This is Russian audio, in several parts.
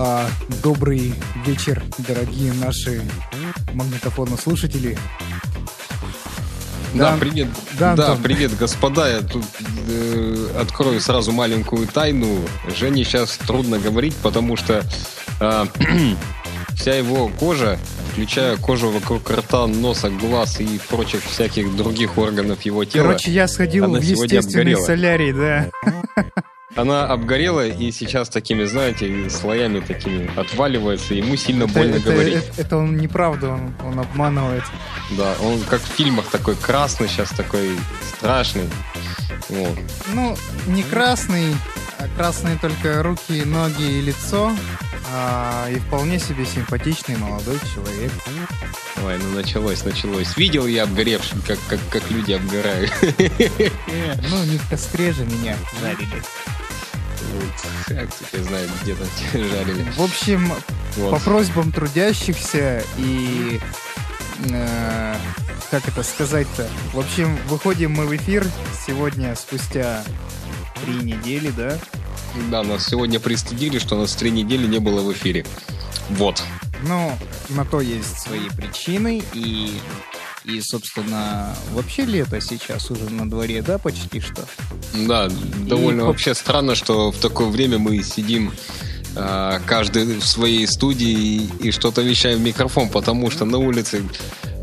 А, добрый вечер, дорогие наши магнитофонослушатели. Да, Да, привет, да, да, Антон. привет, господа. Я тут э, открою сразу маленькую тайну. Жене сейчас трудно говорить, потому что э, вся его кожа, включая кожу вокруг рта, носа, глаз и прочих всяких других органов его тела, Короче, я сходил Она в естественный солярий, да. она обгорела и сейчас такими, знаете, слоями такими отваливается. Ему сильно Это, больно это- говорить. это- это он неправда, он, он обманывает. Да, он как в фильмах такой красный сейчас, такой страшный. Вот. Ну, не красный, а красные только руки, ноги и лицо. А, и вполне себе симпатичный молодой человек. Ой, ну началось, началось. Видел я обгоревшим, как, как, как люди обгорают. Ну, не в костре же меня жарили. Как теперь знает, где там жарили. В общем, Вот. по просьбам трудящихся и... э, как это сказать-то? В общем, выходим мы в эфир сегодня спустя три недели, да? Да, нас сегодня пристыдили, что нас три недели не было в эфире. Вот. Ну, на то есть свои причины, и, и, собственно, вообще лето сейчас уже на дворе, да, почти что? Да, довольно по- вообще странно, что в такое время мы сидим а, каждый в своей студии и, и что-то вещаем в микрофон, потому что на улице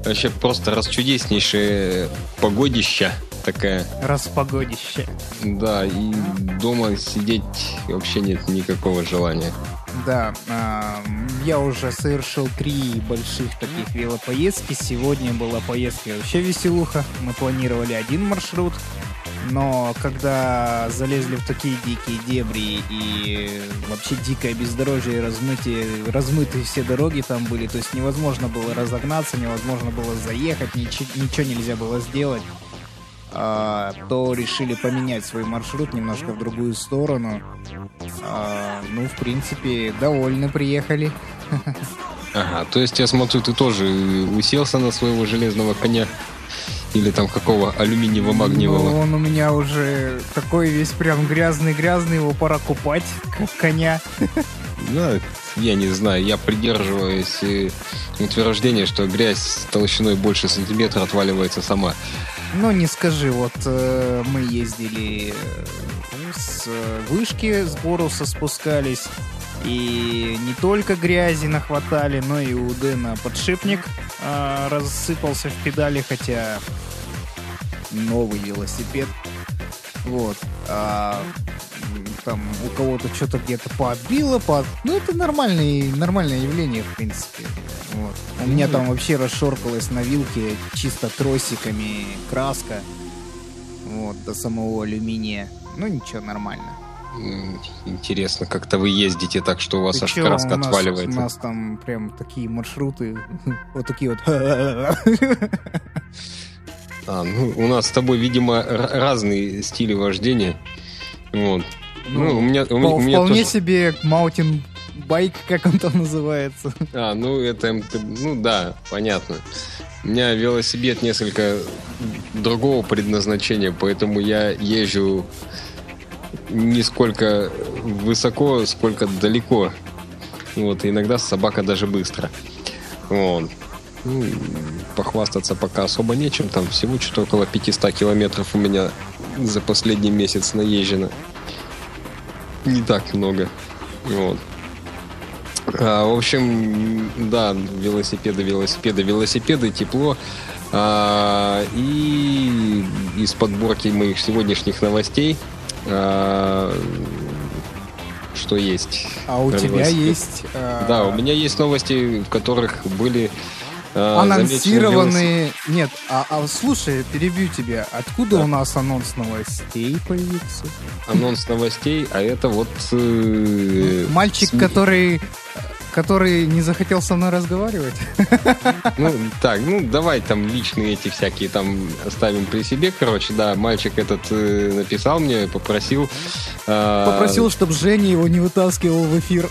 вообще просто расчудеснейшее погодища такая. Распогодище. Да, и дома сидеть вообще нет никакого желания. Да, а, я уже совершил три больших таких велопоездки. Сегодня была поездка вообще веселуха. Мы планировали один маршрут, но когда залезли в такие дикие дебри и вообще дикое бездорожье, размытие, размытые все дороги там были, то есть невозможно было разогнаться, невозможно было заехать, ничего, ничего нельзя было сделать. А, то решили поменять свой маршрут немножко в другую сторону. А, ну, в принципе, довольно приехали. Ага, то есть я смотрю, ты тоже уселся на своего железного коня или там какого алюминиево-магниевого. Ну, он у меня уже такой весь прям грязный-грязный, его пора купать, как коня. Да, я не знаю, я придерживаюсь э, утверждения, что грязь толщиной больше сантиметра отваливается сама. Ну, не скажи, вот э, мы ездили э, с вышки с Боруса спускались, и не только грязи нахватали, но и у Дэна подшипник э, рассыпался в педали, хотя новый велосипед. Вот. А, там у кого-то что-то где-то поотбило, по... ну это нормальное, нормальное явление, в принципе. Вот. У меня там вообще расшоркалась на вилке чисто тросиками краска. Вот, до самого алюминия. Ну ничего, нормально. Интересно, как-то вы ездите так, что у вас Ты аж чё, краска у нас, отваливается. У нас там прям такие маршруты, вот такие вот. А, ну, у нас с тобой, видимо, разные стили вождения. Вот. Ну, у меня, у, у меня Вполне тоже- себе маутин байк, как он там называется. А, ну это. Ну да, понятно. У меня велосипед несколько другого предназначения, поэтому я езжу не сколько высоко, сколько далеко. Вот, иногда собака даже быстро. Вот. Ну, похвастаться пока особо нечем. Там всего что-то около 500 километров у меня за последний месяц наезжено. Не так много. Вот. А, в общем, да, велосипеды, велосипеды, велосипеды, тепло. А, и из подборки моих сегодняшних новостей, а, что есть. А у тебя велосипед. есть... а, Да, у меня есть новости, в которых были замечены Анонсированные... Нет, а, а слушай, перебью тебя. Откуда Да. у нас анонс новостей появился? анонс новостей, а это вот... э, Мальчик, СМИ. который который не захотел со мной разговаривать. Ну, так, ну, давай там личные эти всякие там оставим при себе, короче, да, мальчик этот э, написал мне, попросил... а, Попросил, чтобы Женя его не вытаскивал в эфир.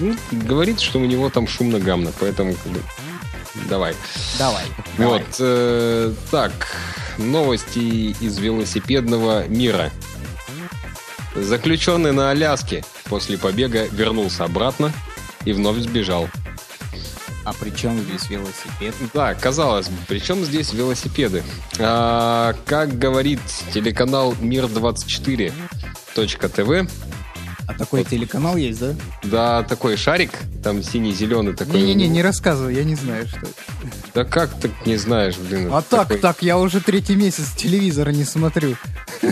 ну, говорит, что у него там шумно-гамно, поэтому Давай. Давай. Вот, э, так, новости из велосипедного мира. Заключенный на Аляске после побега вернулся обратно и вновь сбежал. А при чем здесь велосипед? Да, казалось бы, причем здесь велосипеды. А, как говорит телеканал Мир24.тв, А такой телеканал есть, да? да, такой шарик, там синий-зеленый такой. Не-не-не, не рассказывай, я не знаю, что это. Да как ты не знаешь, блин? А так, такой- так, я уже третий месяц телевизора не смотрю.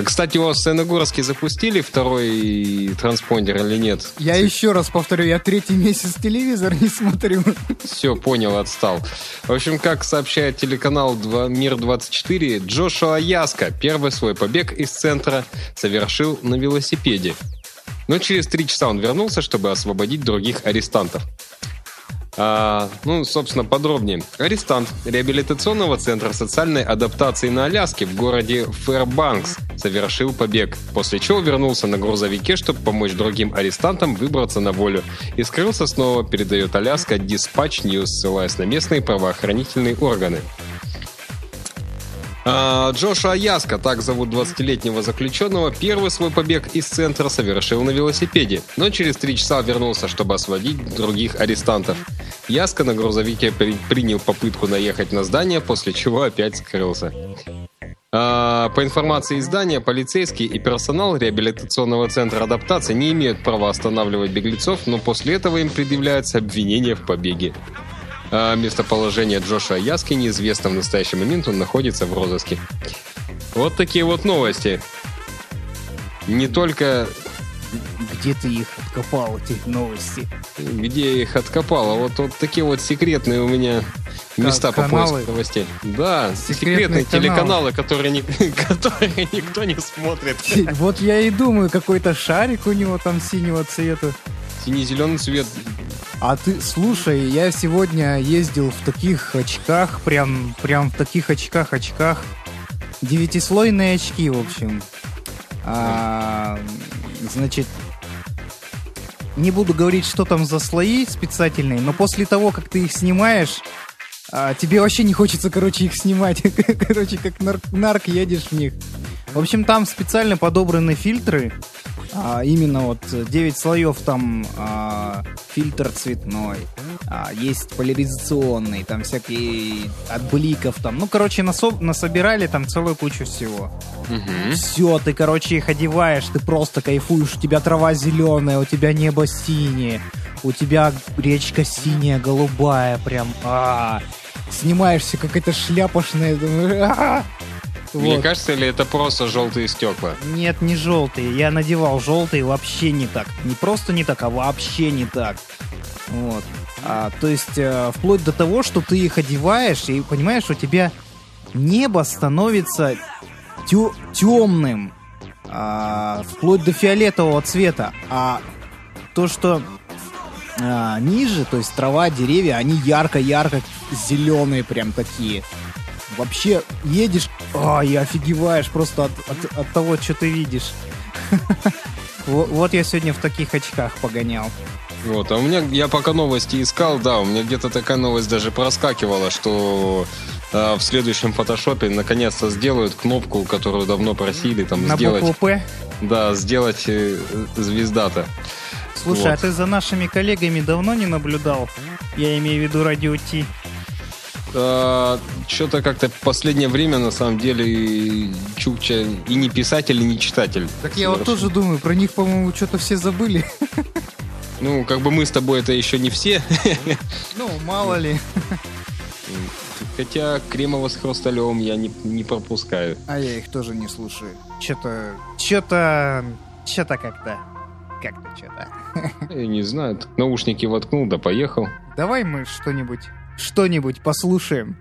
А, кстати, у вас в Саяногорске запустили второй транспондер или нет? Я еще раз повторю, я третий месяц телевизор не смотрю. Все, понял, отстал. В общем, как сообщает телеканал «Два- Мир-24, Джошуа Яска первый свой побег из центра совершил на велосипеде. Но через три часа он вернулся, чтобы освободить других арестантов. А, ну, собственно, подробнее. Арестант реабилитационного центра социальной адаптации на Аляске в городе Фэрбанкс совершил побег, после чего вернулся на грузовике, чтобы помочь другим арестантам выбраться на волю, и скрылся снова, передает Аляска Dispatch News, ссылаясь на местные правоохранительные органы. А, Джоша Яска, так зовут 20-летнего заключенного, первый свой побег из центра совершил на велосипеде, но через три часа вернулся, чтобы освободить других арестантов. Яска на грузовике при- принял попытку наехать на здание, после чего опять скрылся. А, По информации издания, полицейские и персонал реабилитационного центра адаптации не имеют права останавливать беглецов, но после этого им предъявляются обвинения в побеге. А Местоположение Джоша Яски неизвестно в настоящий момент, он находится в розыске. Вот такие вот новости. Не только Где ты их откопал, эти новости? где их откопал, а вот, вот такие вот секретные у меня места по каналы? поиску новостей. Да, Секретные секретные телеканалы, которые, ни- которые никто не смотрит. Вот я и думаю, какой-то шарик у него там синего цвета. Синий-зеленый цвет. А ты, слушай, я сегодня ездил в таких очках, прям, прям в таких очках-очках. Девятислойные очки, в общем. А, значит, не буду говорить, что там за слои специальные, но после того, как ты их снимаешь, а, тебе вообще не хочется, короче, их снимать. Короче, как нарк, нарк едешь в них. В общем, там специально подобраны фильтры. А, именно вот 9 слоев там а, фильтр цветной. а, есть поляризационный, там всякие от бликов там. Ну, короче, насо- насобирали там целую кучу всего. Мгм. Все, ты, короче, их одеваешь, ты просто кайфуешь, у тебя трава зеленая, у тебя небо синее, у тебя речка синяя, голубая, прям, а Снимаешься, какая-то шляпошная, думаю, «А-а-а». Мне Вот. кажется, или это просто желтые стекла? Нет, не желтые. Я надевал желтые вообще не так. Не просто не так, а вообще не так. Вот. А, то есть, э, вплоть до того, что ты их одеваешь, и понимаешь, у тебя небо становится тё- темным. а, вплоть до фиолетового цвета. А то, что а, ниже, то есть трава, деревья, они ярко-ярко зеленые прям такие. Вообще едешь, а, и офигеваешь просто от, от- от того, что ты видишь. Во- Вот я сегодня в таких очках погонял. Вот, а у меня, я пока новости искал, да, у меня где-то такая новость даже проскакивала, что э, в следующем фотошопе наконец-то сделают кнопку, которую давно просили там На сделать. букву П. Да, сделать э, звезда-то. Слушай, а Вот. ты за нашими коллегами давно не наблюдал? Я имею в виду радио Ти. Что-то как-то в последнее время, на самом деле, Чукча и не писатель, и не читатель. Так я вот тоже думаю, про них, по-моему, что-то все забыли. Ну, как бы мы с тобой это еще не все. Ну, мало ли. Хотя Кремова с Хрусталевым я не, не пропускаю. А я их тоже не слушаю. Что-то... Что-то... Что-то как-то... Как-то что-то. Я не знаю, наушники воткнул, да поехал. Давай мы что-нибудь... Что-нибудь послушаем.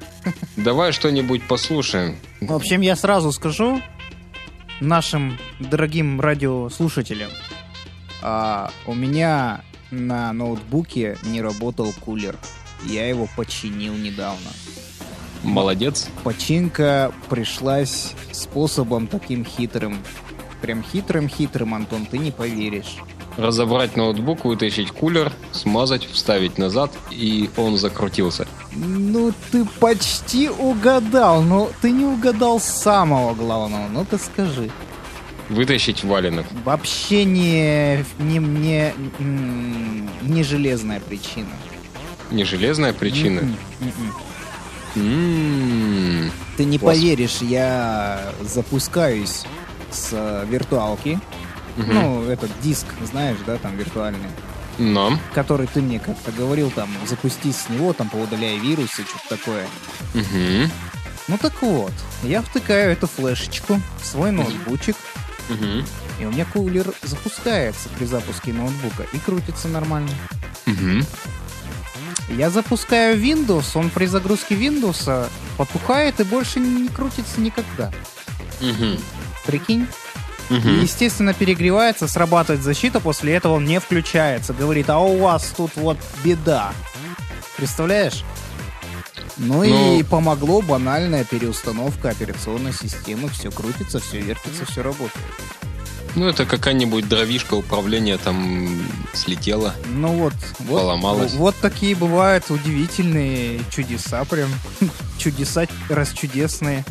Давай что-нибудь послушаем. В общем, я сразу скажу нашим дорогим радиослушателям. а, у меня на ноутбуке не работал кулер. Я его починил недавно. Молодец. Починка пришлась способом таким хитрым. Прям хитрым-хитрым, Антон, ты не поверишь. Разобрать ноутбук, вытащить кулер, смазать, вставить назад, и он закрутился. Ну, ты почти угадал, но ты не угадал самого главного. Ну, ты скажи. Вытащить валенок. Вообще не, не, не, не железная причина. Не железная причина? М-м. Ты не поверишь, я запускаюсь с э, виртуалки. Угу. Ну, этот диск, знаешь, да, там виртуальный. Но. Который ты мне как-то говорил, там, запустись с него, там, поудаляй вирусы, что-то такое. Угу. Ну так вот, я втыкаю эту флешечку в свой ноутбучик, угу. и у меня кулер запускается при запуске ноутбука и крутится нормально. Угу. Я запускаю Windows, он при загрузке Windows потухает и больше не крутится никогда. Угу. Прикинь? Угу. И, естественно, перегревается, срабатывает защита, после этого он не включается. Говорит, а у вас тут вот беда. Представляешь? Ну, ну и помогло банальная переустановка операционной системы. Все крутится, все вертится, все работает. Ну, это какая-нибудь дровишка управления там слетела. Ну вот, вот, поломалась. Вот такие бывают удивительные чудеса, прям чудеса расчудесные.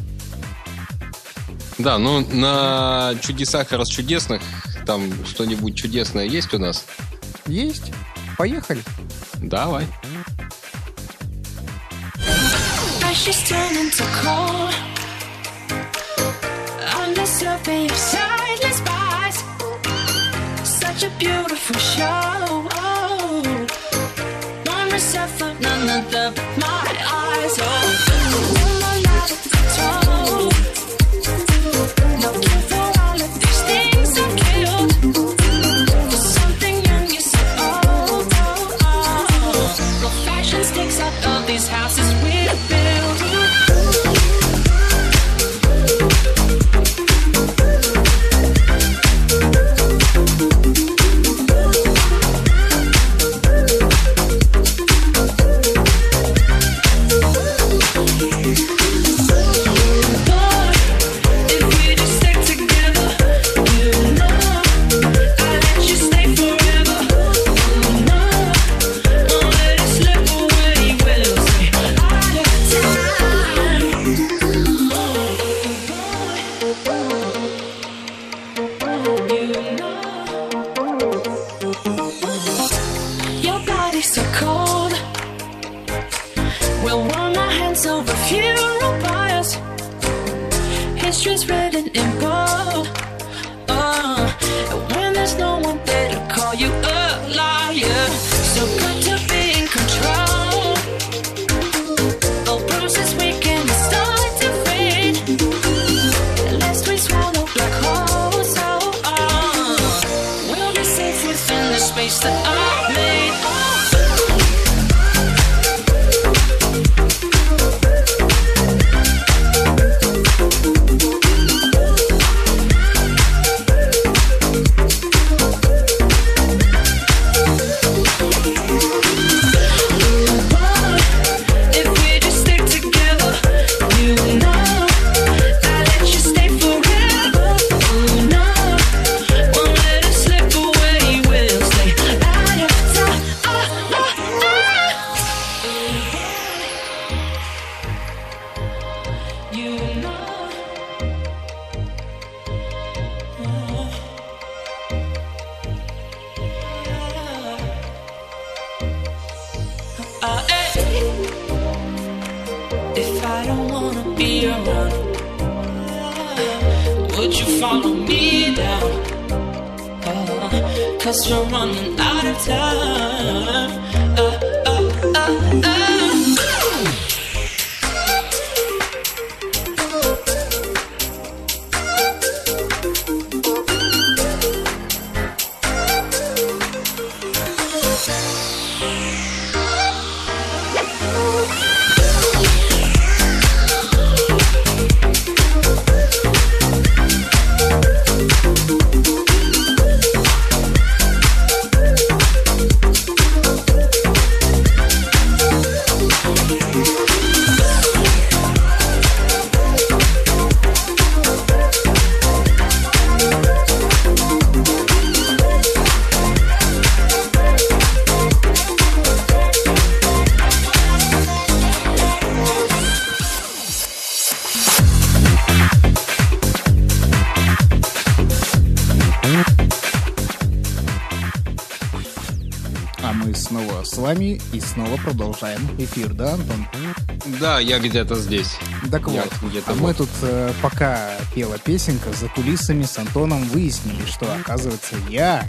Да, ну на чудесах и расчудесных там что-нибудь чудесное есть у нас? Есть. Поехали. Давай. Such a beautiful show. One myself, none other but вами и снова продолжаем эфир, да, Антон? Да, я где-то здесь. Так Я вот, где-то а вот. мы тут, э, пока пела песенка, за кулисами с Антоном выяснили, что, оказывается, я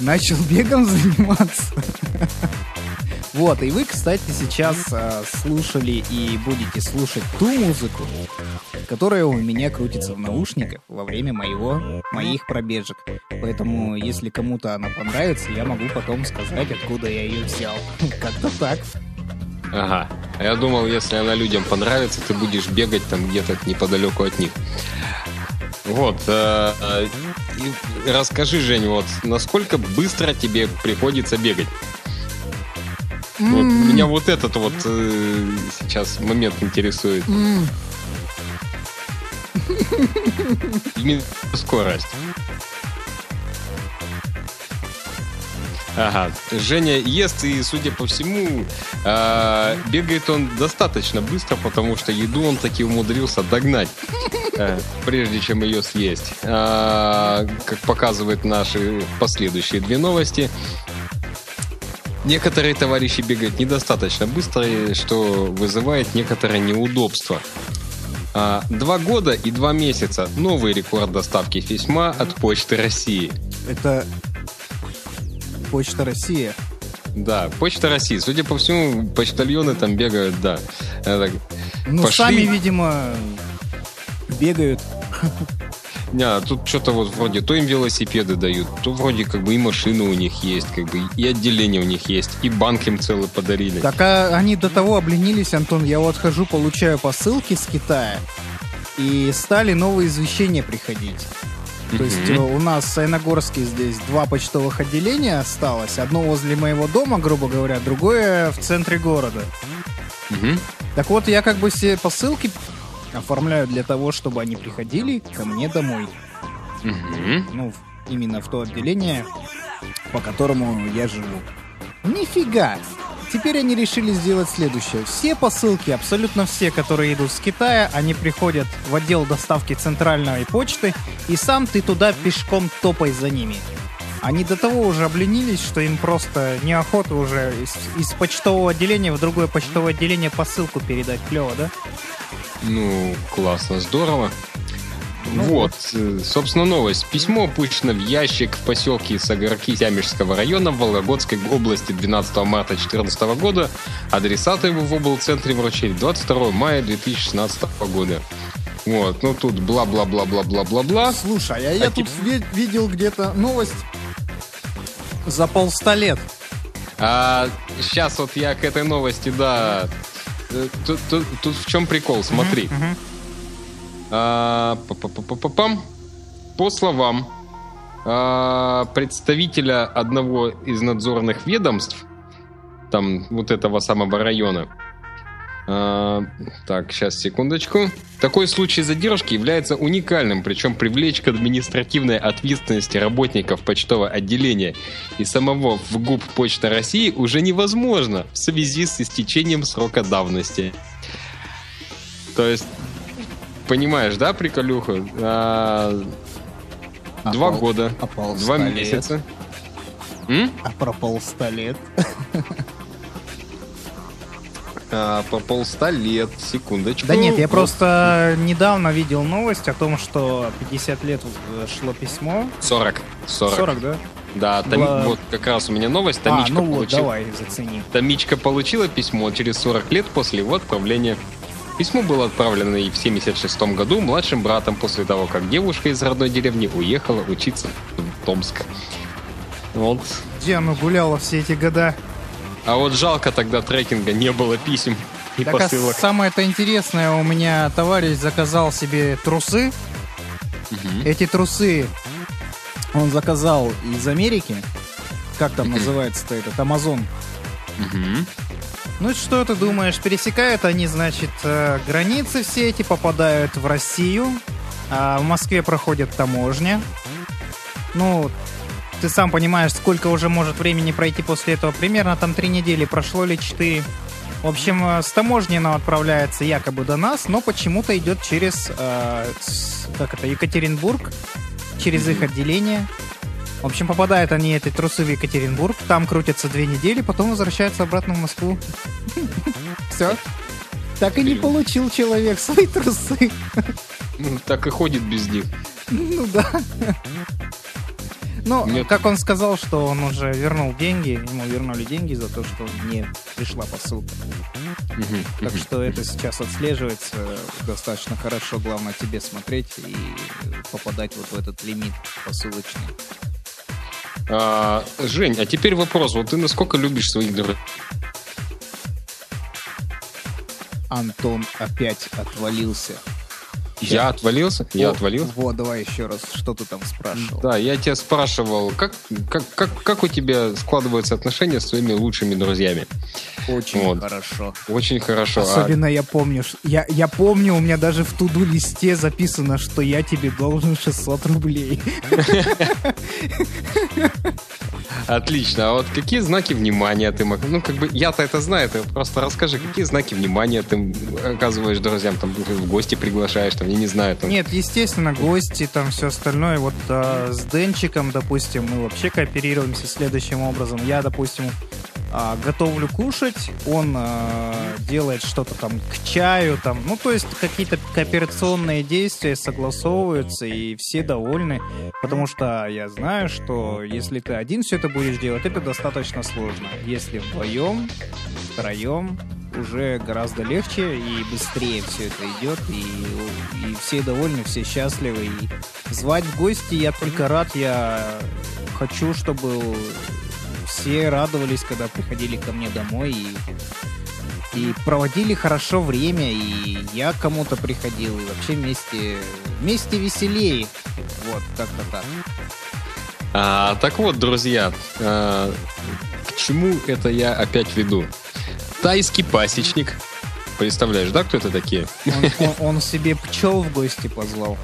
начал бегом заниматься. Вот, и вы, кстати, сейчас э, слушали и будете слушать ту музыку, которая у меня крутится в наушниках во время моего, моих пробежек. Поэтому, если кому-то она понравится, я могу потом сказать, откуда я ее взял. Как-то так. Ага. А Я думал, если она людям понравится, ты будешь бегать там где-то неподалеку от них. Вот. э, э, расскажи, Жень, вот насколько быстро тебе приходится бегать? Вот М. меня вот этот вот э, сейчас момент интересует. М. Именно скорость. Ага. Женя ест и, судя по всему, а, бегает он достаточно быстро, потому что еду он таки умудрился догнать, э, прежде чем ее съесть. А, Как показывают наши последующие две новости, некоторые товарищи бегают недостаточно быстро, что вызывает некоторое неудобство. А, Два года и два месяца. Новый рекорд доставки письма от Почты России. Это Почта России. Да, Почта России. Судя по всему, почтальоны там бегают, да. Это- Ну, Пошли. сами, видимо, бегают. Не, тут что-то вот вроде то им велосипеды дают, то вроде как бы и машины у них есть, как бы и отделение у них есть, и банк им целый подарили. Так а они до того обленились, Антон. Я вот хожу, получаю посылки с Китая, и стали новые извещения приходить. То есть э, у нас в Саяногорске здесь два почтовых отделения осталось. Одно возле моего дома, грубо говоря, другое в центре города. Так вот, я как бы все посылки оформляю для того, чтобы они приходили ко мне домой. Ну, именно в то отделение, по которому я живу. Нифига! Теперь они решили сделать следующее. Все посылки, абсолютно все, которые идут с Китая, они приходят в отдел доставки центральной почты, и сам ты туда пешком топай за ними. Они до того уже обленились, что им просто неохота уже из, из почтового отделения в другое почтовое отделение посылку передать. Клево, да? Ну, классно, здорово. Ну вот, э, собственно, новость. Письмо опущено в ящик в поселке Сагарки Тямежского района в Вологодской области 12 марта 2014 года. Адресаты его в облцентре вручили 22 мая 2016 года. Вот, ну тут бла-бла-бла-бла-бла-бла-бла. Слушай, а я А тут тип- ви- видел где-то новость за полста лет. А сейчас вот я к этой новости, да. Э, Тут, тут- тут в чем прикол, смотри. Мгм. А. По словам а, представителя одного из надзорных ведомств, там вот этого самого района, а, так, сейчас, секундочку. Такой случай задержки является уникальным, причем привлечь к административной ответственности работников почтового отделения и самого в ГУП Почта России уже невозможно в связи с истечением срока давности. То есть, понимаешь, да, приколюху? А, А два пол- года, А два лет? месяца. М? А про полста лет? А, по полста лет, секундочку. Да нет, я просто недавно видел новость о том, что 50 лет шло письмо. 40. 40. 40, да? Да, Томи- Бла- вот как раз у меня новость. А, Томичка, ну вот, получил- давай, зацени. Томичка получила письмо через 40 лет после его отправления. Письмо было отправлено ей в 76 году младшим братом после того, как девушка из родной деревни уехала учиться в Томск. Вот. Где оно гуляло все эти года? А вот жалко тогда трекинга не было писем и Так а посылок. самое-то интересное, у меня товарищ заказал себе трусы. Мгм. Эти трусы он заказал из Америки. Как там называется-то этот? Амазон. Мгм. Ну что ты думаешь, пересекают они, значит, э, границы все эти, попадают в Россию, а в Москве проходит таможня. Ну, ты сам понимаешь, сколько уже может времени пройти после этого. Примерно там три недели прошло или четыре. В общем, э, с таможни нам отправляется якобы до нас, но почему-то идет через, э, с- как это, Екатеринбург, через их отделение. В общем, попадают они, эти трусы, в Екатеринбург, там крутятся две недели, потом возвращаются обратно в Москву. Все. Так и не получил человек свои трусы. Ну, Так и ходит без них. Ну да. Ну, Нет. как он сказал, что он уже вернул деньги, ему вернули деньги за то, что не пришла посылка. Так что это сейчас отслеживается достаточно хорошо. Главное тебе смотреть и попадать вот в этот лимит посылочный. А, Жень, а теперь вопрос. Вот ты насколько любишь своих друзей? Антон опять отвалился. Я отвалился? Я О, отвалился? Вот, давай еще раз, что ты там спрашивал? Да, я тебя спрашивал, как, как, как, как у тебя складываются отношения с твоими лучшими друзьями? Очень Вот. хорошо. Очень хорошо. А- Особенно я помню, я, я помню, у меня даже в туду листе записано, что я тебе должен 600 рублей. Отлично. А вот какие знаки внимания ты мог... Ну, как бы я-то это знаю, ты просто расскажи, какие знаки внимания ты оказываешь друзьям, там, в гости приглашаешь, там, я не знаю, там... Нет, естественно, гости, там все остальное. Вот а, с Денчиком, допустим, мы вообще кооперируемся следующим образом. Я, допустим, а, готовлю кушать, он а, делает что-то там к чаю, там, ну, то есть какие-то кооперационные действия согласовываются, и все довольны, потому что я знаю, что если ты один все это будешь делать, это достаточно сложно. Если вдвоем, втроем, уже гораздо легче и быстрее все это идет, и, и все довольны, все счастливы. И звать в гости я только рад, я хочу, чтобы все радовались, когда приходили ко мне домой и, и проводили хорошо время, и я кому-то приходил, и вообще вместе, вместе веселее. Вот, как-то так. А, так вот, друзья, а, к чему это я опять веду? Тайский пасечник. Представляешь, да, кто это такие? Он, он- он себе пчел в гости позвал.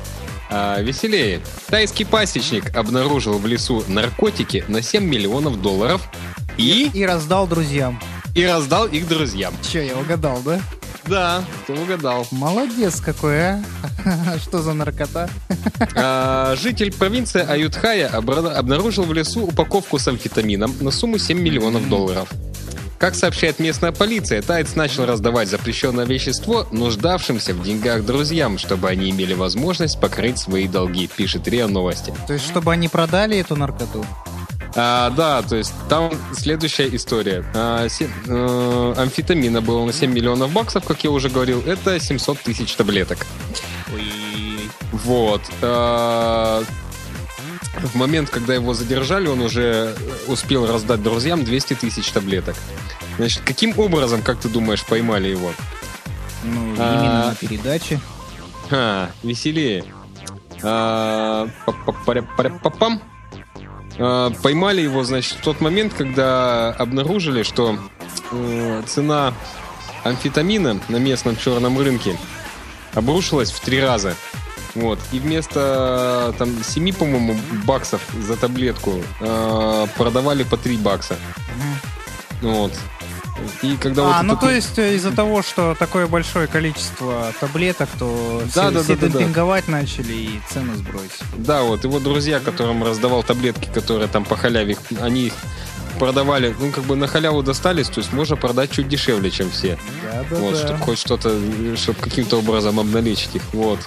А, веселее. Тайский пасечник обнаружил в лесу наркотики на 7 миллионов долларов и, И раздал друзьям. и раздал их друзьям. Че, я угадал, да? Да, ты угадал. Молодец какой, а? Что за наркота? А, житель провинции Аютхая обнаружил в лесу упаковку с амфетамином на сумму 7 миллионов долларов. Как сообщает местная полиция, Тайц начал раздавать запрещенное вещество нуждавшимся в деньгах друзьям, чтобы они имели возможность покрыть свои долги, пишет РИА Новости. То есть, чтобы они продали эту наркоту? А, да, то есть там следующая история. А, се- э, амфетамина было на 7 миллионов баксов, как я уже говорил, это 700 тысяч таблеток. Вот. А, В момент, когда его задержали, он уже успел раздать друзьям 200 тысяч таблеток. Значит, каким образом, как ты думаешь, поймали его? Ну, А. именно на передаче. Ха, веселее. А. А, Поймали его, значит, в тот момент, когда обнаружили, что э, цена амфетамина на местном черном рынке обрушилась в три раза. Вот. И вместо там 7, по-моему, баксов за таблетку э, продавали по 3 бакса. Мгм. Вот. И когда А, вот ну этот- то есть э, из-за того, что такое большое количество таблеток, то Да, все, да, все да, да, да. демпинговать начали и цену сбросить. Да, вот его друзья, которым раздавал таблетки, которые там по халяве, они их продавали, ну, как бы на халяву достались, то есть можно продать чуть дешевле, чем все. Да, да, вот, да. чтобы хоть что-то, чтобы каким-то образом обналичить их. Вот.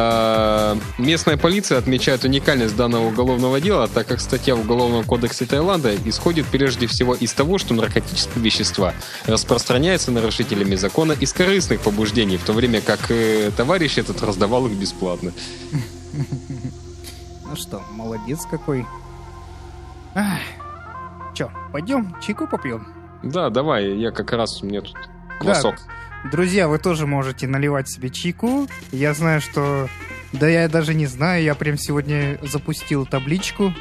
А, местная полиция отмечает уникальность данного уголовного дела, так как статья в Уголовном кодексе Таиланда исходит прежде всего из того, что наркотические вещества распространяются нарушителями закона из корыстных побуждений, в то время как э, товарищ этот раздавал их бесплатно. Ну что, молодец какой. Че, пойдем чайку попьем? Да, давай, я как раз, меня тут Да, квасок. Друзья, вы тоже можете наливать себе чайку. Я знаю, что... Да я даже не знаю, я прям сегодня запустил табличку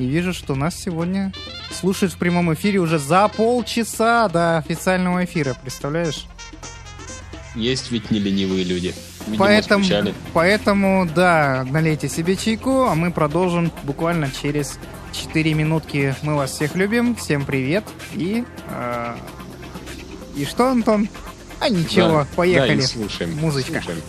и вижу, что нас сегодня слушают в прямом эфире уже за полчаса до официального эфира, представляешь? Есть ведь не ленивые люди. Видимо, поэтому, скучали. поэтому, да, налейте себе чайку, а мы продолжим буквально через 4 минутки. Мы вас всех любим, всем привет и... э, и что, Антон? А ничего, Да, поехали. Да, слушаем. Музычка. слушаем.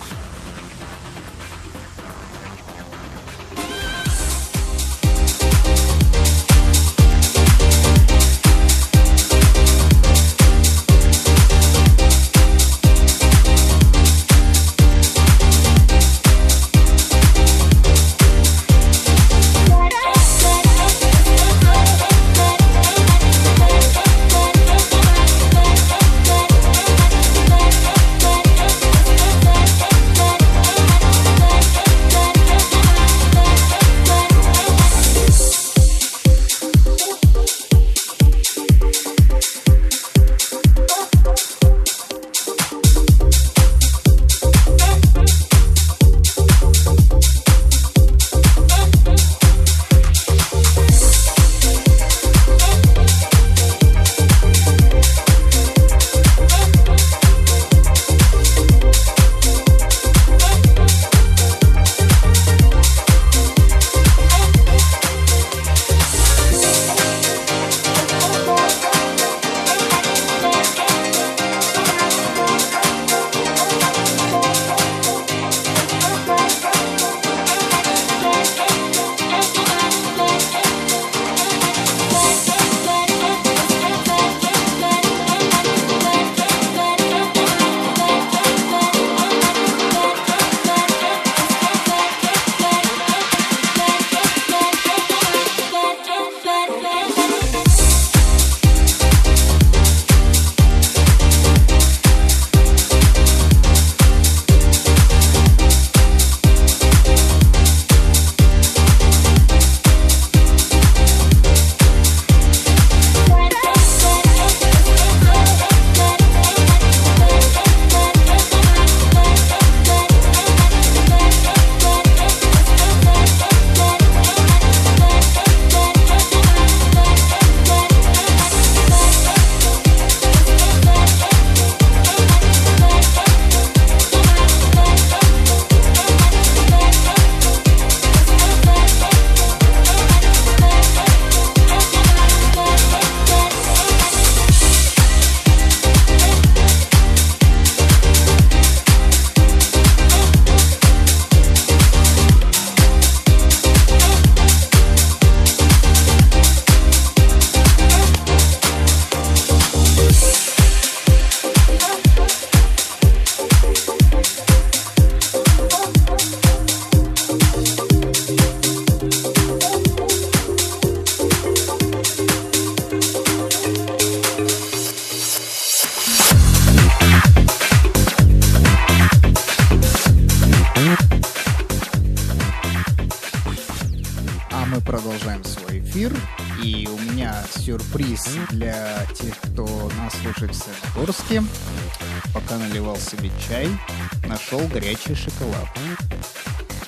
Горячий шоколад.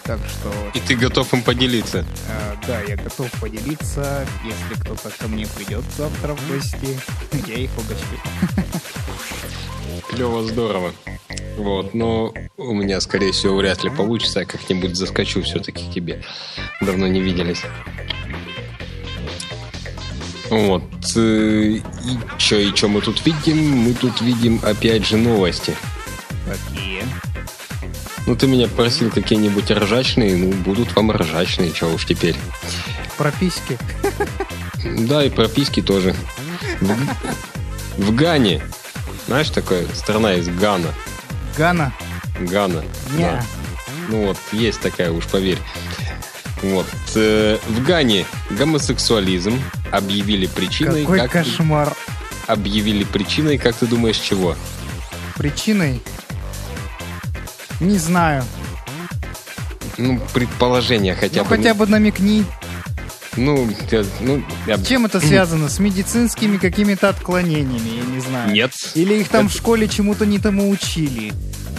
Так что... И ты готов им поделиться? Э, да, я готов поделиться. Если кто-то ко мне придет завтра в гости, я их угощу. Клево, здорово. Вот, но у меня, скорее всего, вряд ли получится. Я как-нибудь заскочу все-таки к тебе. Давно не виделись. Вот. Э, и что, и что мы тут видим? Мы тут видим, опять же, новости. Какие? Ну, ты меня просил какие-нибудь ржачные, ну, будут вам ржачные, что уж теперь. Прописки. Да, и прописки тоже. В, в Гане. Знаешь, такая страна из Гана. Гана? Гана. Не. Да. Ну вот, есть такая, уж поверь. Вот. Э, в Гане гомосексуализм объявили причиной... Какой как кошмар. Объявили причиной, как ты думаешь, чего? Причиной? Не знаю. Ну, предположение хотя ну, бы. хотя бы намекни. Ну, я- ну, я- С чем это связано? С медицинскими какими-то отклонениями, я не знаю. Нет. Или их там Это- в школе чему-то не тому учили.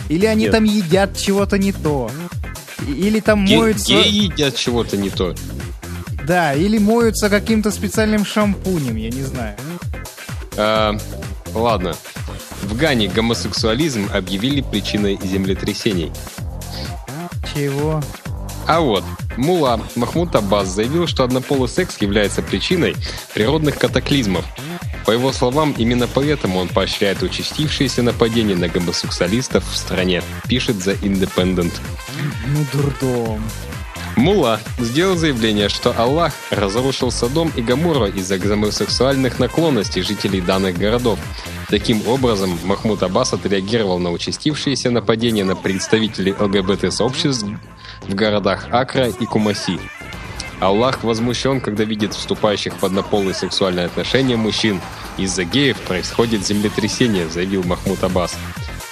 Или они Нет. там едят чего-то не то. Или там Ге- моются... Геи едят чего-то не то. Да, или моются каким-то специальным шампунем, я не знаю. А, ладно. В Гане гомосексуализм объявили причиной землетрясений. Чего? А вот, Мула Махмуд Аббас заявил, что однополый секс является причиной природных катаклизмов. По его словам, именно поэтому он поощряет участившиеся нападения на гомосексуалистов в стране, пишет The Independent. Ну, дурдом. Мула сделал заявление, что Аллах разрушил Содом и Гамору из-за гомосексуальных наклонностей жителей данных городов. Таким образом, Махмуд Аббас отреагировал на участившиеся нападения на представителей ЛГБТ-сообществ в городах Акра и Кумаси. Аллах возмущен, когда видит вступающих в однополые сексуальные отношения мужчин. Из-за геев происходит землетрясение, заявил Махмуд Аббас.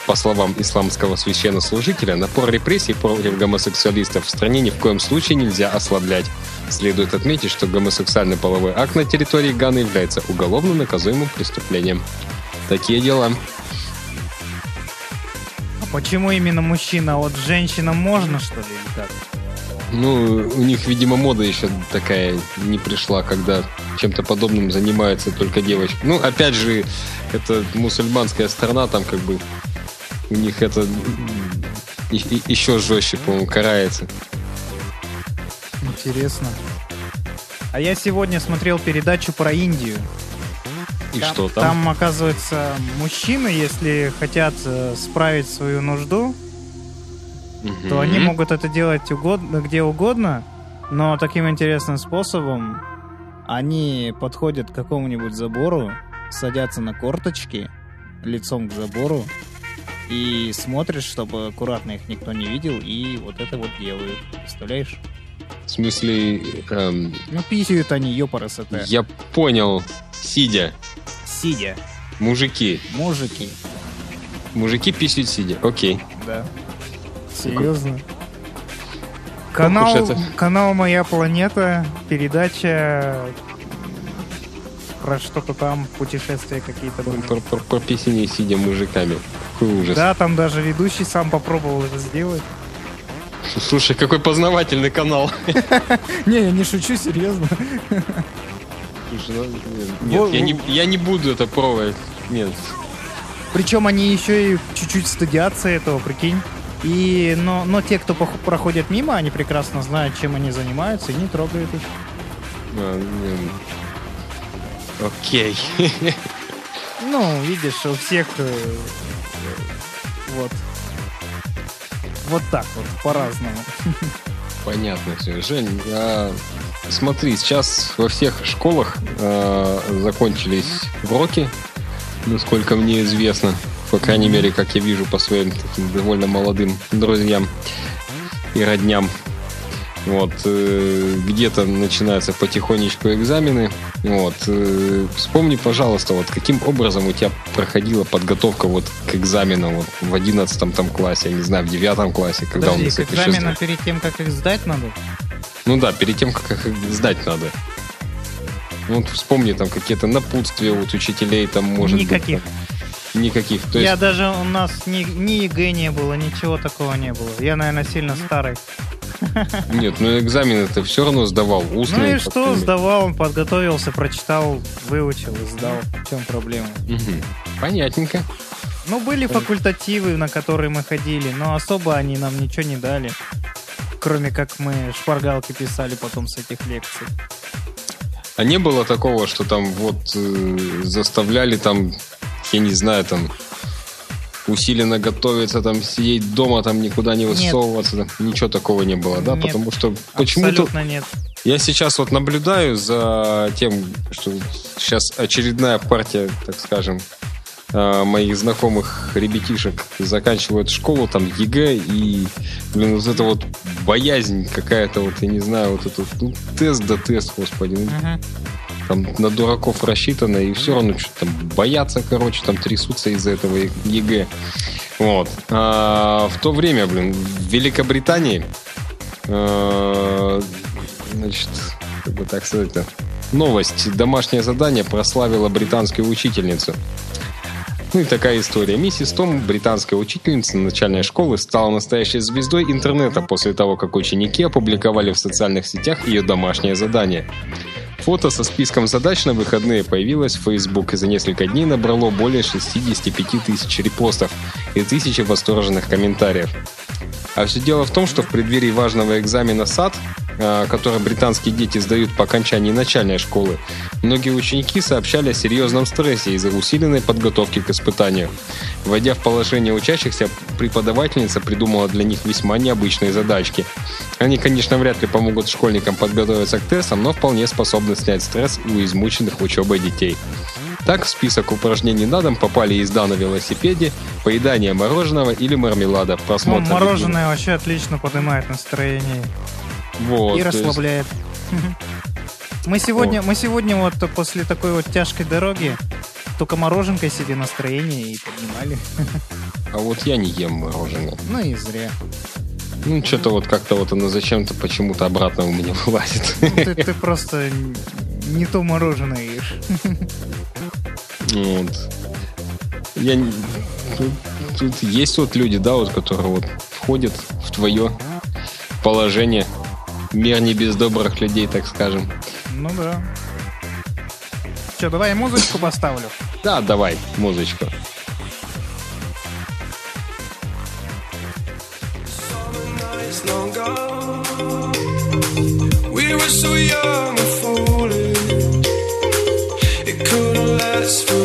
По словам исламского священнослужителя, напор репрессий против гомосексуалистов в стране ни в коем случае нельзя ослаблять. Следует отметить, что гомосексуальный половой акт на территории Ганы является уголовно наказуемым преступлением. Такие дела. А почему именно мужчина? Вот женщинам можно, что ли, или как? Ну, у них, видимо, мода еще такая не пришла, когда чем-то подобным занимаются только девочки. Ну, опять же, это мусульманская страна, там как бы у них это м, и- и- еще жестче, по-моему, карается. Интересно. А я сегодня смотрел передачу про Индию. И что там? Там, оказывается, мужчины, если хотят э, справить свою нужду, Мгм. то они могут это делать угодно, где угодно, но таким интересным способом они подходят к какому-нибудь забору, садятся на корточки лицом к забору и смотрят, чтобы аккуратно их никто не видел, и вот это вот делают. Представляешь? В смысле, эм, Ну, писают они, ёпарасоте. я понял, сидя. Сидя. Мужики. Мужики. Мужики писают сидя. Окей. Да. Серьезно. Канал, канал Моя планета, передача про что-то там, путешествия какие-то были. Про, про, про песни сидя мужиками. Какой ужас. Да, там даже ведущий сам попробовал это сделать. Слушай, какой познавательный канал. Не, я не шучу, серьезно. Слушай, ну, нет, я не, я не буду это пробовать. Нет. Причем они еще и чуть-чуть стыдятся этого, прикинь. И, но, но те, кто проходят мимо, они прекрасно знают, чем они занимаются, и не трогают их. А, Окей. Ну, видишь, у всех э, вот. Вот так вот, по-разному. Понятно все. Жень, а, смотри, сейчас во всех школах а, закончились уроки, насколько мне известно. По крайней мере, как я вижу по своим таким довольно молодым друзьям и родням. Вот, э, где-то начинаются потихонечку экзамены. Вот, э, вспомни, пожалуйста, вот каким образом у тебя проходила подготовка вот к экзаменам вот, в одиннадцатом там классе, я не знаю, в девятом классе, когда у Подожди, нас к экзаменам перед тем, как их сдать надо? ну да, перед тем, как их сдать надо. Вот вспомни там какие-то напутствия вот учителей там может Никаких. быть. там. Никаких. То есть, Я даже у нас ни, ни ЕГЭ не было, ничего такого не было. Я, наверное, сильно старый. нет, ну экзамен это все равно сдавал. Ну Устные. и что, сдавал, он подготовился, прочитал, выучил и сдал. В чем проблема? Понятненько. Ну, были факультативы, на которые мы ходили, но особо они нам ничего не дали. Кроме как мы шпаргалки писали потом с этих лекций. А не было такого, что там вот э, заставляли там, я не знаю, там усиленно готовиться, там сидеть дома, там никуда не Нет. высовываться, там, ничего такого не было, да? Нет. Потому что почему-то нет. я сейчас вот наблюдаю за тем, что сейчас очередная партия, так скажем, э, моих знакомых ребятишек заканчивают школу, там ЕГЭ, и, блин, вот это вот боязнь какая-то, вот, я не знаю, вот этот, ну, тест да тест, господи, ну, Мгм. Там на дураков рассчитано, и все равно что-то там боятся, короче, там трясутся из-за этого ЕГЭ. Вот. А в то время, блин, в Великобритании, э, значит, как бы так сказать-то, новость, домашнее задание прославила британскую учительницу. Ну и такая история. Миссис Том, британская учительница начальной школы, стала настоящей звездой интернета после того, как ученики опубликовали в социальных сетях ее домашнее задание. Фото со списком задач на выходные появилось в Facebook и за несколько дней набрало более 65 тысяч репостов и тысячи восторженных комментариев. А все дело в том, что в преддверии важного экзамена САД, а, который британские дети сдают по окончании начальной школы, многие ученики сообщали о серьезном стрессе из-за усиленной подготовки к испытанию. Войдя в положение учащихся, преподавательница придумала для них весьма необычные задачки. Они, конечно, вряд ли помогут школьникам подготовиться к тестам, но вполне способны снять стресс у измученных учебой детей. Так в список упражнений на дом попали езда на велосипеде, поедание мороженого или мармелада, Ну, просмотр мороженое вообще отлично поднимает настроение Вот, и есть- расслабляет. Мы сегодня, мы сегодня вот после такой вот тяжкой дороги только мороженкой себе настроение и поднимали. а вот я не ем мороженое. Ну и зря. Ну, что-то вот как-то вот оно зачем-то почему-то обратно у меня вылазит. Ну, Ты, ты просто не то мороженое ешь. Вот. Я не- тут, тут есть вот люди, да, вот, которые вот входят в твое положение. Мир не без добрых людей, так скажем. Ну да. Че, давай я музычку поставлю. Да, давай, музычку. We were so young and foolish. It couldn't last for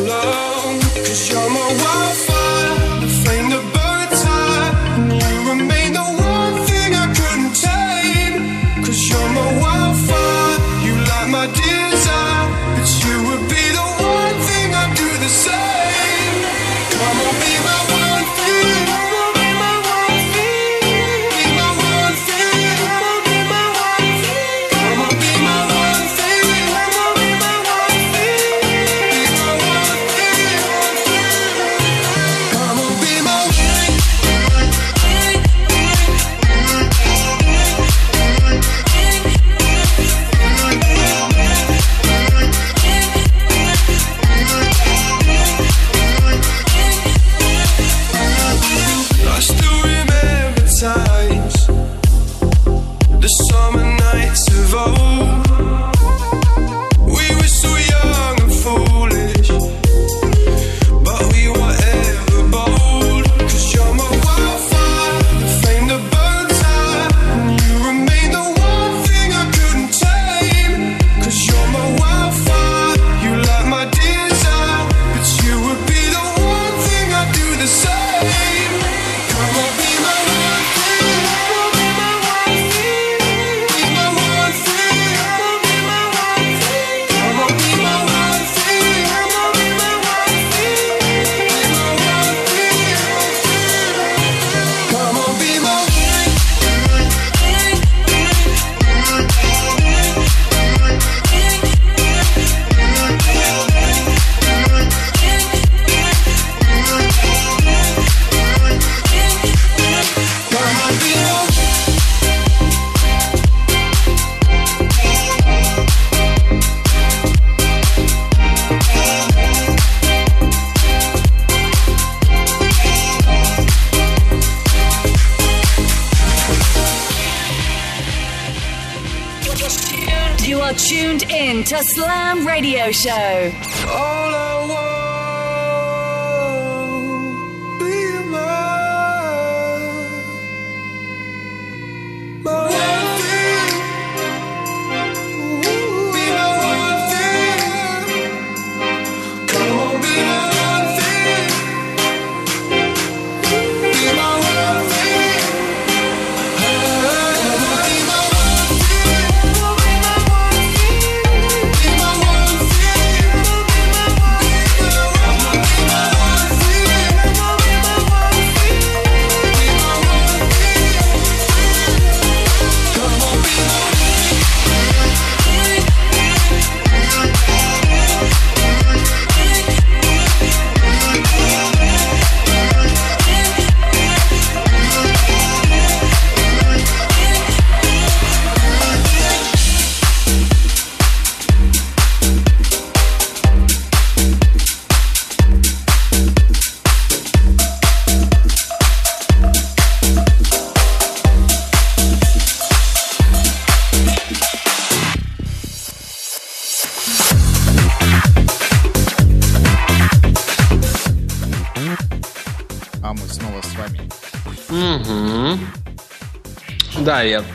Show.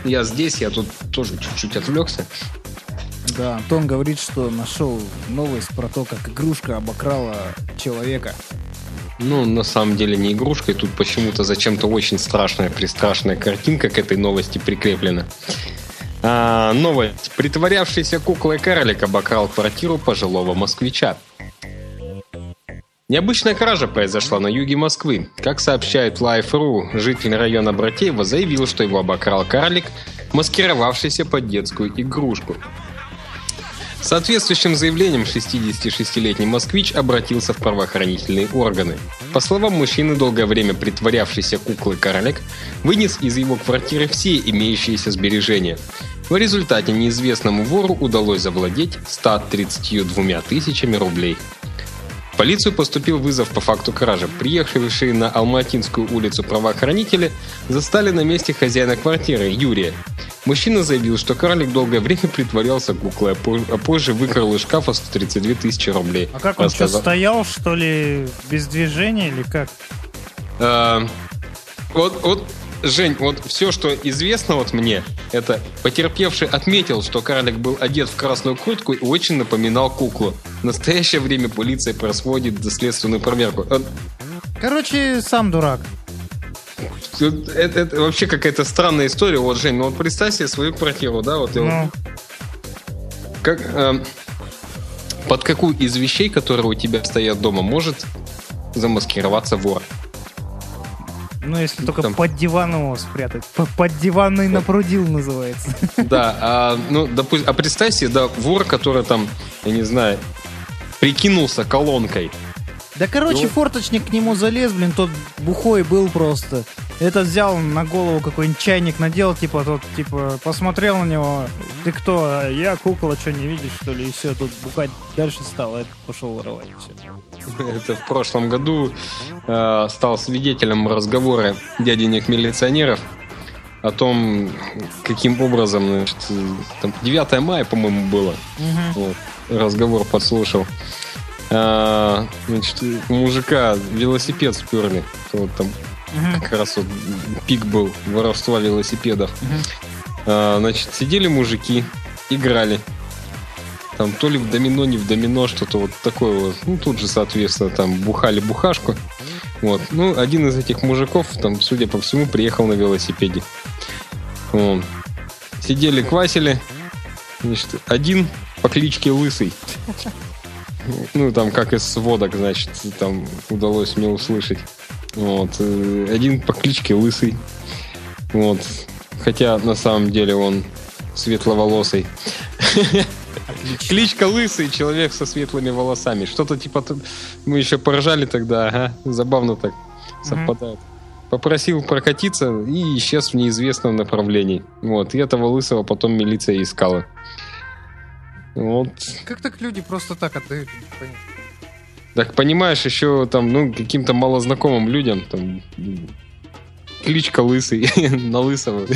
Я, я здесь, я тут тоже чуть-чуть отвлекся. Да, Антон говорит, что нашел новость про то, как игрушка обокрала человека. Ну, на самом деле не игрушкой, тут почему-то зачем-то очень страшная, пристрашная картинка к этой новости прикреплена. А, новость. Притворявшийся куклой карлик обокрал квартиру пожилого москвича. Необычная кража произошла на юге Москвы. Как сообщает Life.ru, житель района Братеева заявил, что его обокрал карлик, маскировавшийся под детскую игрушку. Соответствующим заявлением 66-летний москвич обратился в правоохранительные органы. По словам мужчины, долгое время притворявшийся куклой карлик вынес из его квартиры все имеющиеся сбережения. В результате неизвестному вору удалось завладеть 132 тысячами рублей. В полицию поступил вызов по факту кражи. Приехавшие на Алматинскую улицу правоохранители застали на месте хозяина квартиры, Юрия. Мужчина заявил, что карлик долгое время притворялся куклой, а а позже выкрал из шкафа 132 тысячи рублей. А как он что, Рассказал- стоял, что ли, без движения или как? А, вот, вот, Жень, вот все, что известно вот мне, это потерпевший отметил, что карлик был одет в красную куртку и очень напоминал куклу. В настоящее время полиция производит доследственную проверку. А, Короче, сам дурак. Это, это- это вообще какая-то странная история. Вот, Жень, ну вот представь себе свою квартиру, да, вот, Ну, как, эм, под какую из вещей, которые у тебя стоят дома, может замаскироваться вор? Ну, если только Там. под диван его спрятать. Под диванный напрудил называется. Да, а, ну, допустим, а представь себе, да, вор, который там, я не знаю, прикинулся колонкой. Да, короче, Ну. форточник к нему залез, блин, тот бухой был просто. Это взял на голову какой-нибудь чайник надел, типа, тот, типа, посмотрел на него. Ты кто? «А Я кукла, что не видишь, что ли? И все, тут бухать дальше стал, а этот пошел воровать. Все. Это в прошлом году э, стал свидетелем разговора дяденек милиционеров о том, каким образом, значит, там 9 мая, по-моему, было. Вот, разговор подслушал. А, значит, у мужика велосипед сперли. Вот там как раз вот пик был воровства велосипедов. А, значит, сидели мужики, играли. Там то ли в домино, не в домино, что-то вот такое вот. Ну, тут же, соответственно, там бухали бухашку. Вот. Ну, один из этих мужиков, там, судя по всему, приехал на велосипеде. Вот. Сидели, квасили. Значит, один по кличке Лысый. Ну, там, как из сводок, значит, там удалось мне услышать. Вот. э, Один по кличке Лысый. Вот. Хотя, на самом деле, он светловолосый. Кличка Лысый, человек со светлыми волосами. Что-то типа... Мы еще поражали тогда, ага. Забавно так совпадает. Попросил прокатиться и исчез в неизвестном направлении. Вот. И этого Лысого потом милиция искала. Вот. Как так люди просто так отдают? Непонятно. Так понимаешь, еще там, ну, каким-то малознакомым людям, там, кличка Лысый, на Лысого.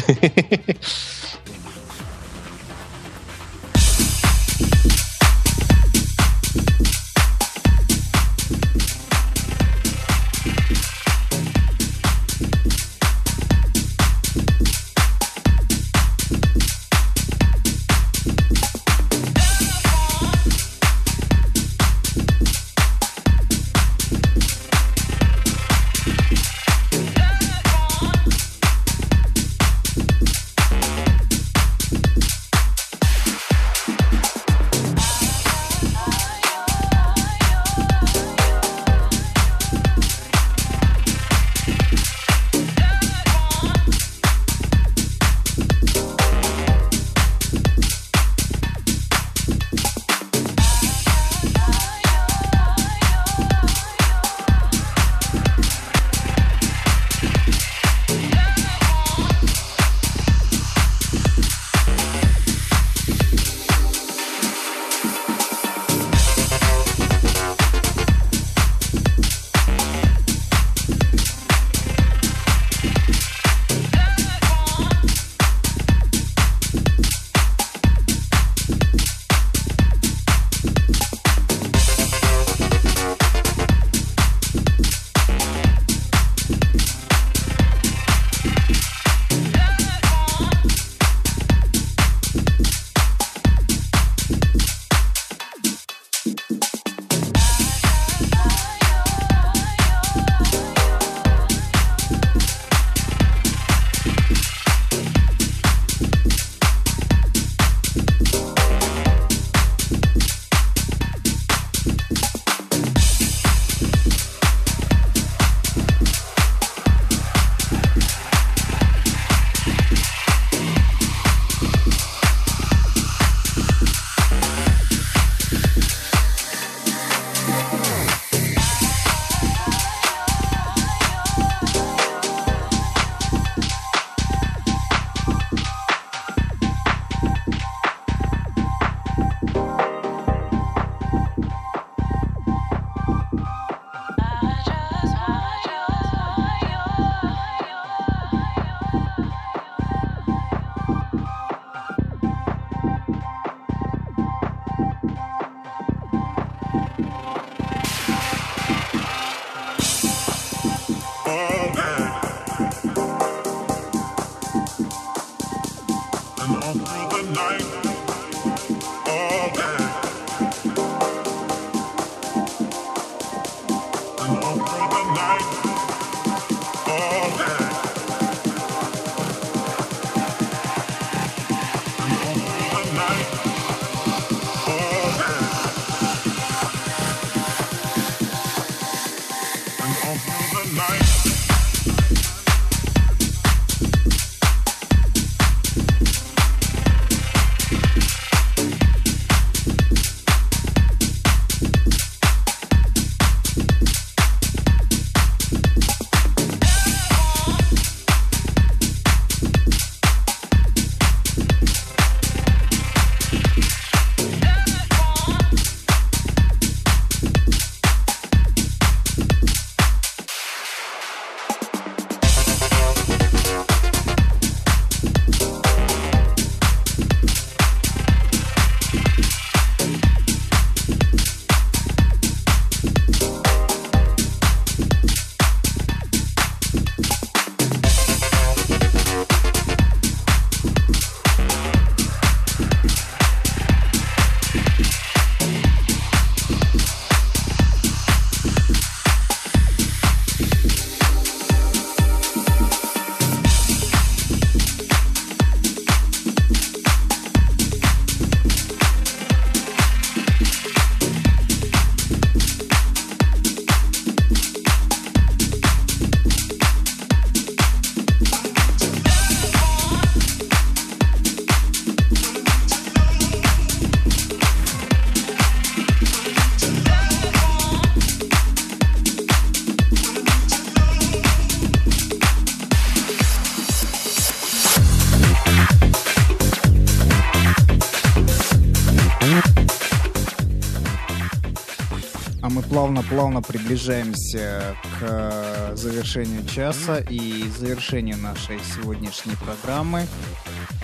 Плавно-плавно приближаемся к э, завершению часа и завершению нашей сегодняшней программы.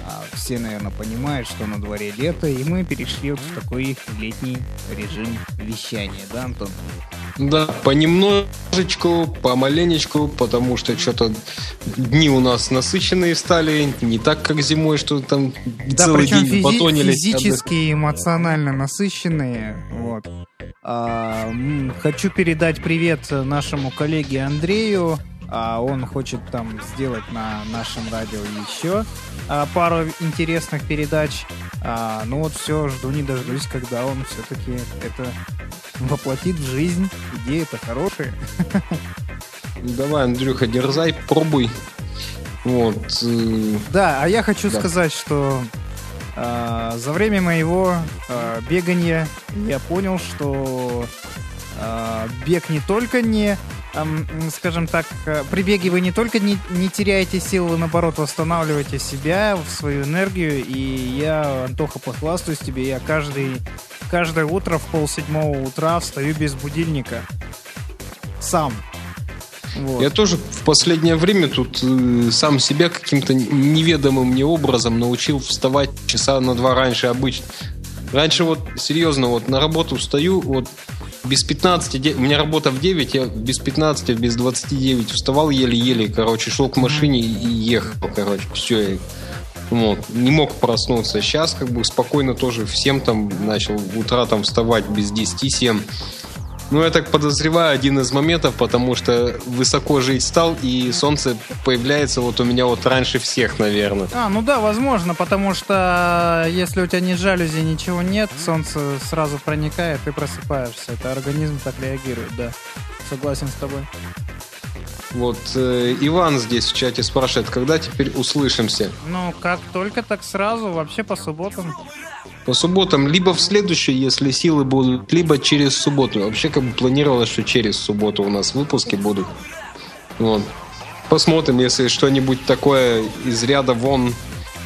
А, Все, наверное, понимают, что на дворе лето, и мы перешли вот в такой летний режим вещания, да, Антон? Да, понемножечку, помаленечку, потому что что-то дни у нас насыщенные стали, не так, как зимой, что там Да, целый причем день физи- батонились. физически и эмоционально насыщенные. Вот. А, хочу передать привет нашему коллеге Андрею. А он хочет там сделать на нашем радио еще а, пару интересных передач. Ну вот все, жду не дождусь, когда он все-таки это воплотит в жизнь. Идеи-то хорошие. Давай, Андрюха, дерзай, пробуй. Вот. э, Да, а я хочу Да. сказать, что за время моего а, бегания я понял, что а, бег не только не, скажем так, а, при беге вы не только не, не теряете силы, вы наоборот восстанавливаете себя, свою энергию. И я, Антоха, похвастаюсь тебе, я каждый, каждое утро в полседьмого утра встаю без будильника. Сам. Вот. Я тоже в последнее время тут э, сам себя каким-то неведомым мне образом научил вставать часа на два раньше обычно. Раньше вот, серьезно, вот на работу встаю, вот без 15, де- у меня работа в 9, я без 15, без 29 вставал еле-еле, короче, шел к машине и ехал, короче, все. Вот, не мог проснуться. Сейчас как бы спокойно тоже всем там начал утра там вставать без 10-7. Ну, я так подозреваю, один из моментов, потому что высоко жить стал, и солнце появляется вот у меня вот раньше всех, наверное. А, ну да, возможно, потому что если у тебя ни жалюзи, ничего нет, солнце сразу проникает, ты просыпаешься. Это организм так реагирует, да. Согласен с тобой. Вот э, Иван здесь в чате спрашивает, когда теперь услышимся? Ну, как только, так сразу, вообще по субботам. По субботам, либо в следующей, если силы будут, либо через субботу. Вообще как бы планировалось, что через субботу у нас выпуски будут. Вот. Посмотрим, если что-нибудь такое из ряда вон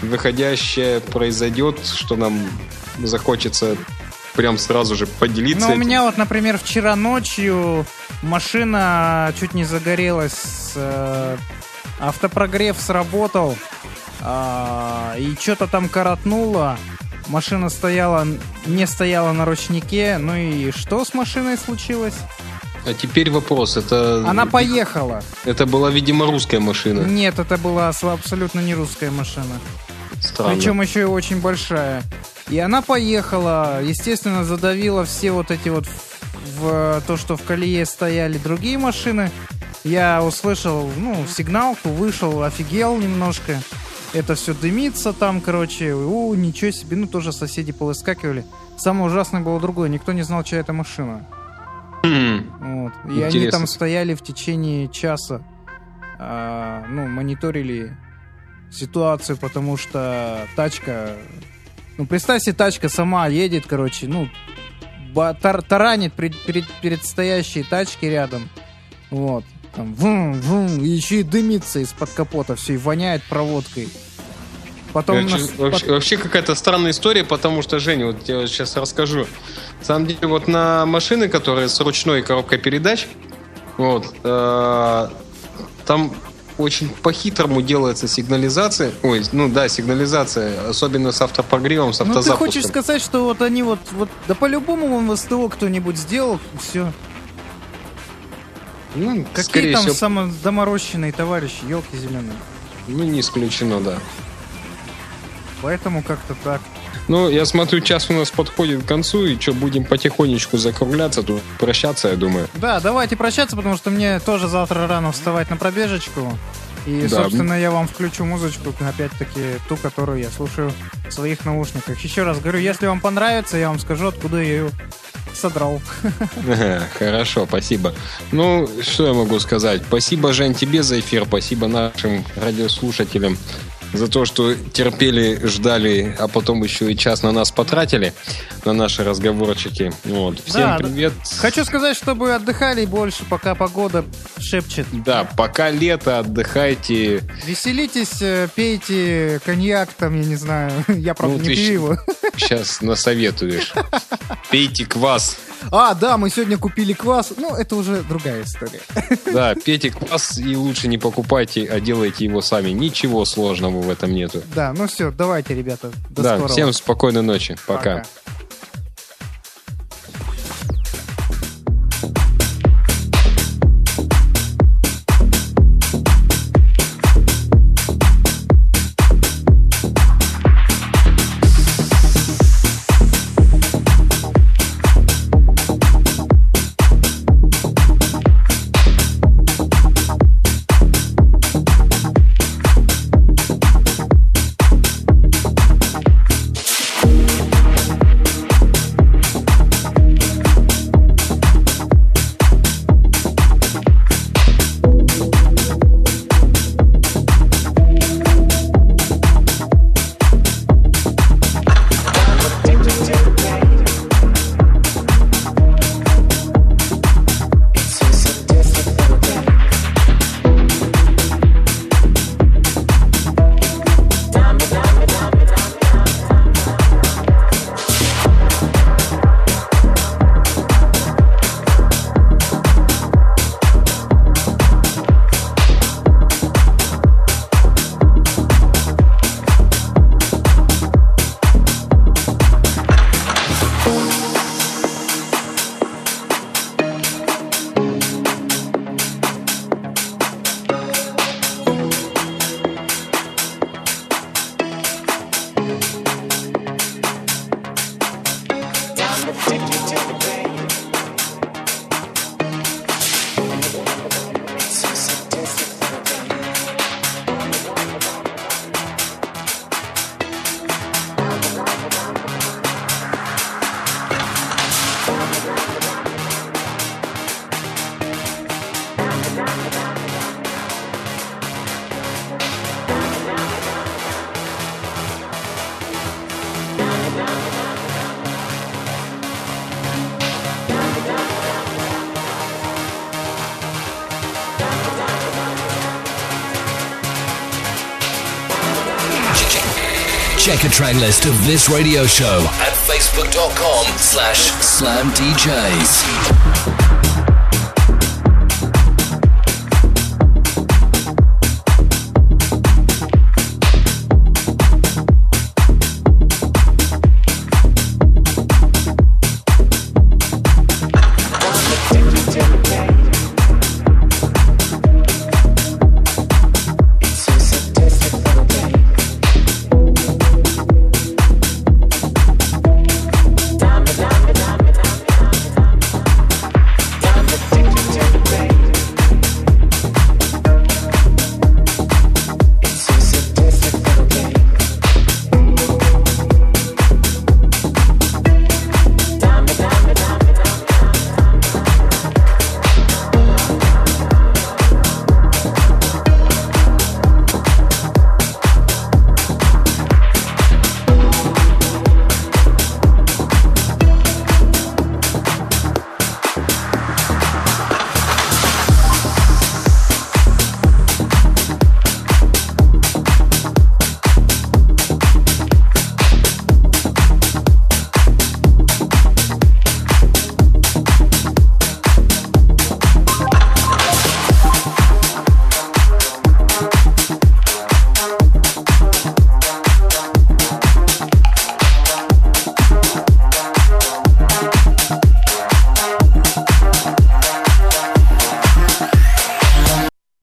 выходящее произойдет, что нам захочется прям сразу же поделиться. Ну, у меня вот, например, вчера ночью машина чуть не загорелась, э, автопрогрев сработал, а, и что-то там коротнуло. Машина стояла, не стояла на ручнике. Ну и что с машиной случилось? А теперь вопрос. Это, Она поехала. это была, видимо, русская машина. Нет, это была абсолютно не русская машина. Странно. Причем еще и очень большая. И она поехала, естественно, задавила все вот эти вот в, в то, что в колее стояли другие машины. Я услышал, ну, сигналку, вышел, офигел немножко. Это все дымится там, короче. У, ничего себе. Ну, тоже соседи повыскакивали. Самое ужасное было другое. Никто не знал, чья это машина. Хм. Вот. И они Интересно. там стояли в течение часа, а, ну, мониторили ситуацию, потому что тачка... Ну, представь себе, тачка сама едет, короче, ну, тар- таранит пред- перед, перед стоящей тачки рядом. Вот. Там, вум, вум, и еще и дымится из-под капота, все, и воняет проводкой. Потом... Вообще, нас- вообще- вообще какая-то странная история, потому что, Женя, вот я сейчас расскажу. На самом деле, вот на машины, которые с ручной коробкой передач, вот, э, там очень по-хитрому делается сигнализация. Ой, ну да, сигнализация, особенно с автопрогревом, с Ну, ты автозапуском. хочешь сказать, что вот они вот, вот, да по-любому в СТО кто-нибудь сделал, все. Ну, Какие скорее там всего, самодоморощенные товарищи, елки зеленые. ну, не исключено, да. Поэтому как-то так. Ну, я смотрю, час у нас подходит к концу, и что, будем потихонечку закругляться, тут прощаться, я думаю. Да, давайте прощаться, потому что мне тоже завтра рано вставать на пробежечку. И, Да. собственно, я вам включу музычку, опять-таки, ту, которую я слушаю в своих наушниках. Еще раз говорю, если вам понравится, я вам скажу, откуда я ее содрал. Хорошо, спасибо. Ну, что я могу сказать? Спасибо, Жень, тебе за эфир, спасибо нашим радиослушателям за то, что терпели, ждали, а потом еще и час на нас потратили, на наши разговорчики. Вот. Всем Да, привет. Хочу сказать, чтобы отдыхали больше, пока погода шепчет. Да, пока лето, отдыхайте. Веселитесь, э, пейте коньяк, там, я не знаю. Я, правда, Ну, не пью его. Сейчас насоветуешь. Пейте квас. А, да, мы сегодня купили квас. Ну, это уже другая история. Да, пейте квас и лучше не покупайте, а делайте его сами. Ничего сложного в этом нету. Да, ну все, давайте, ребята. До да, скорого. всем спокойной ночи. Пока. Check a track list of this radio show at facebook.com slash slamdjs.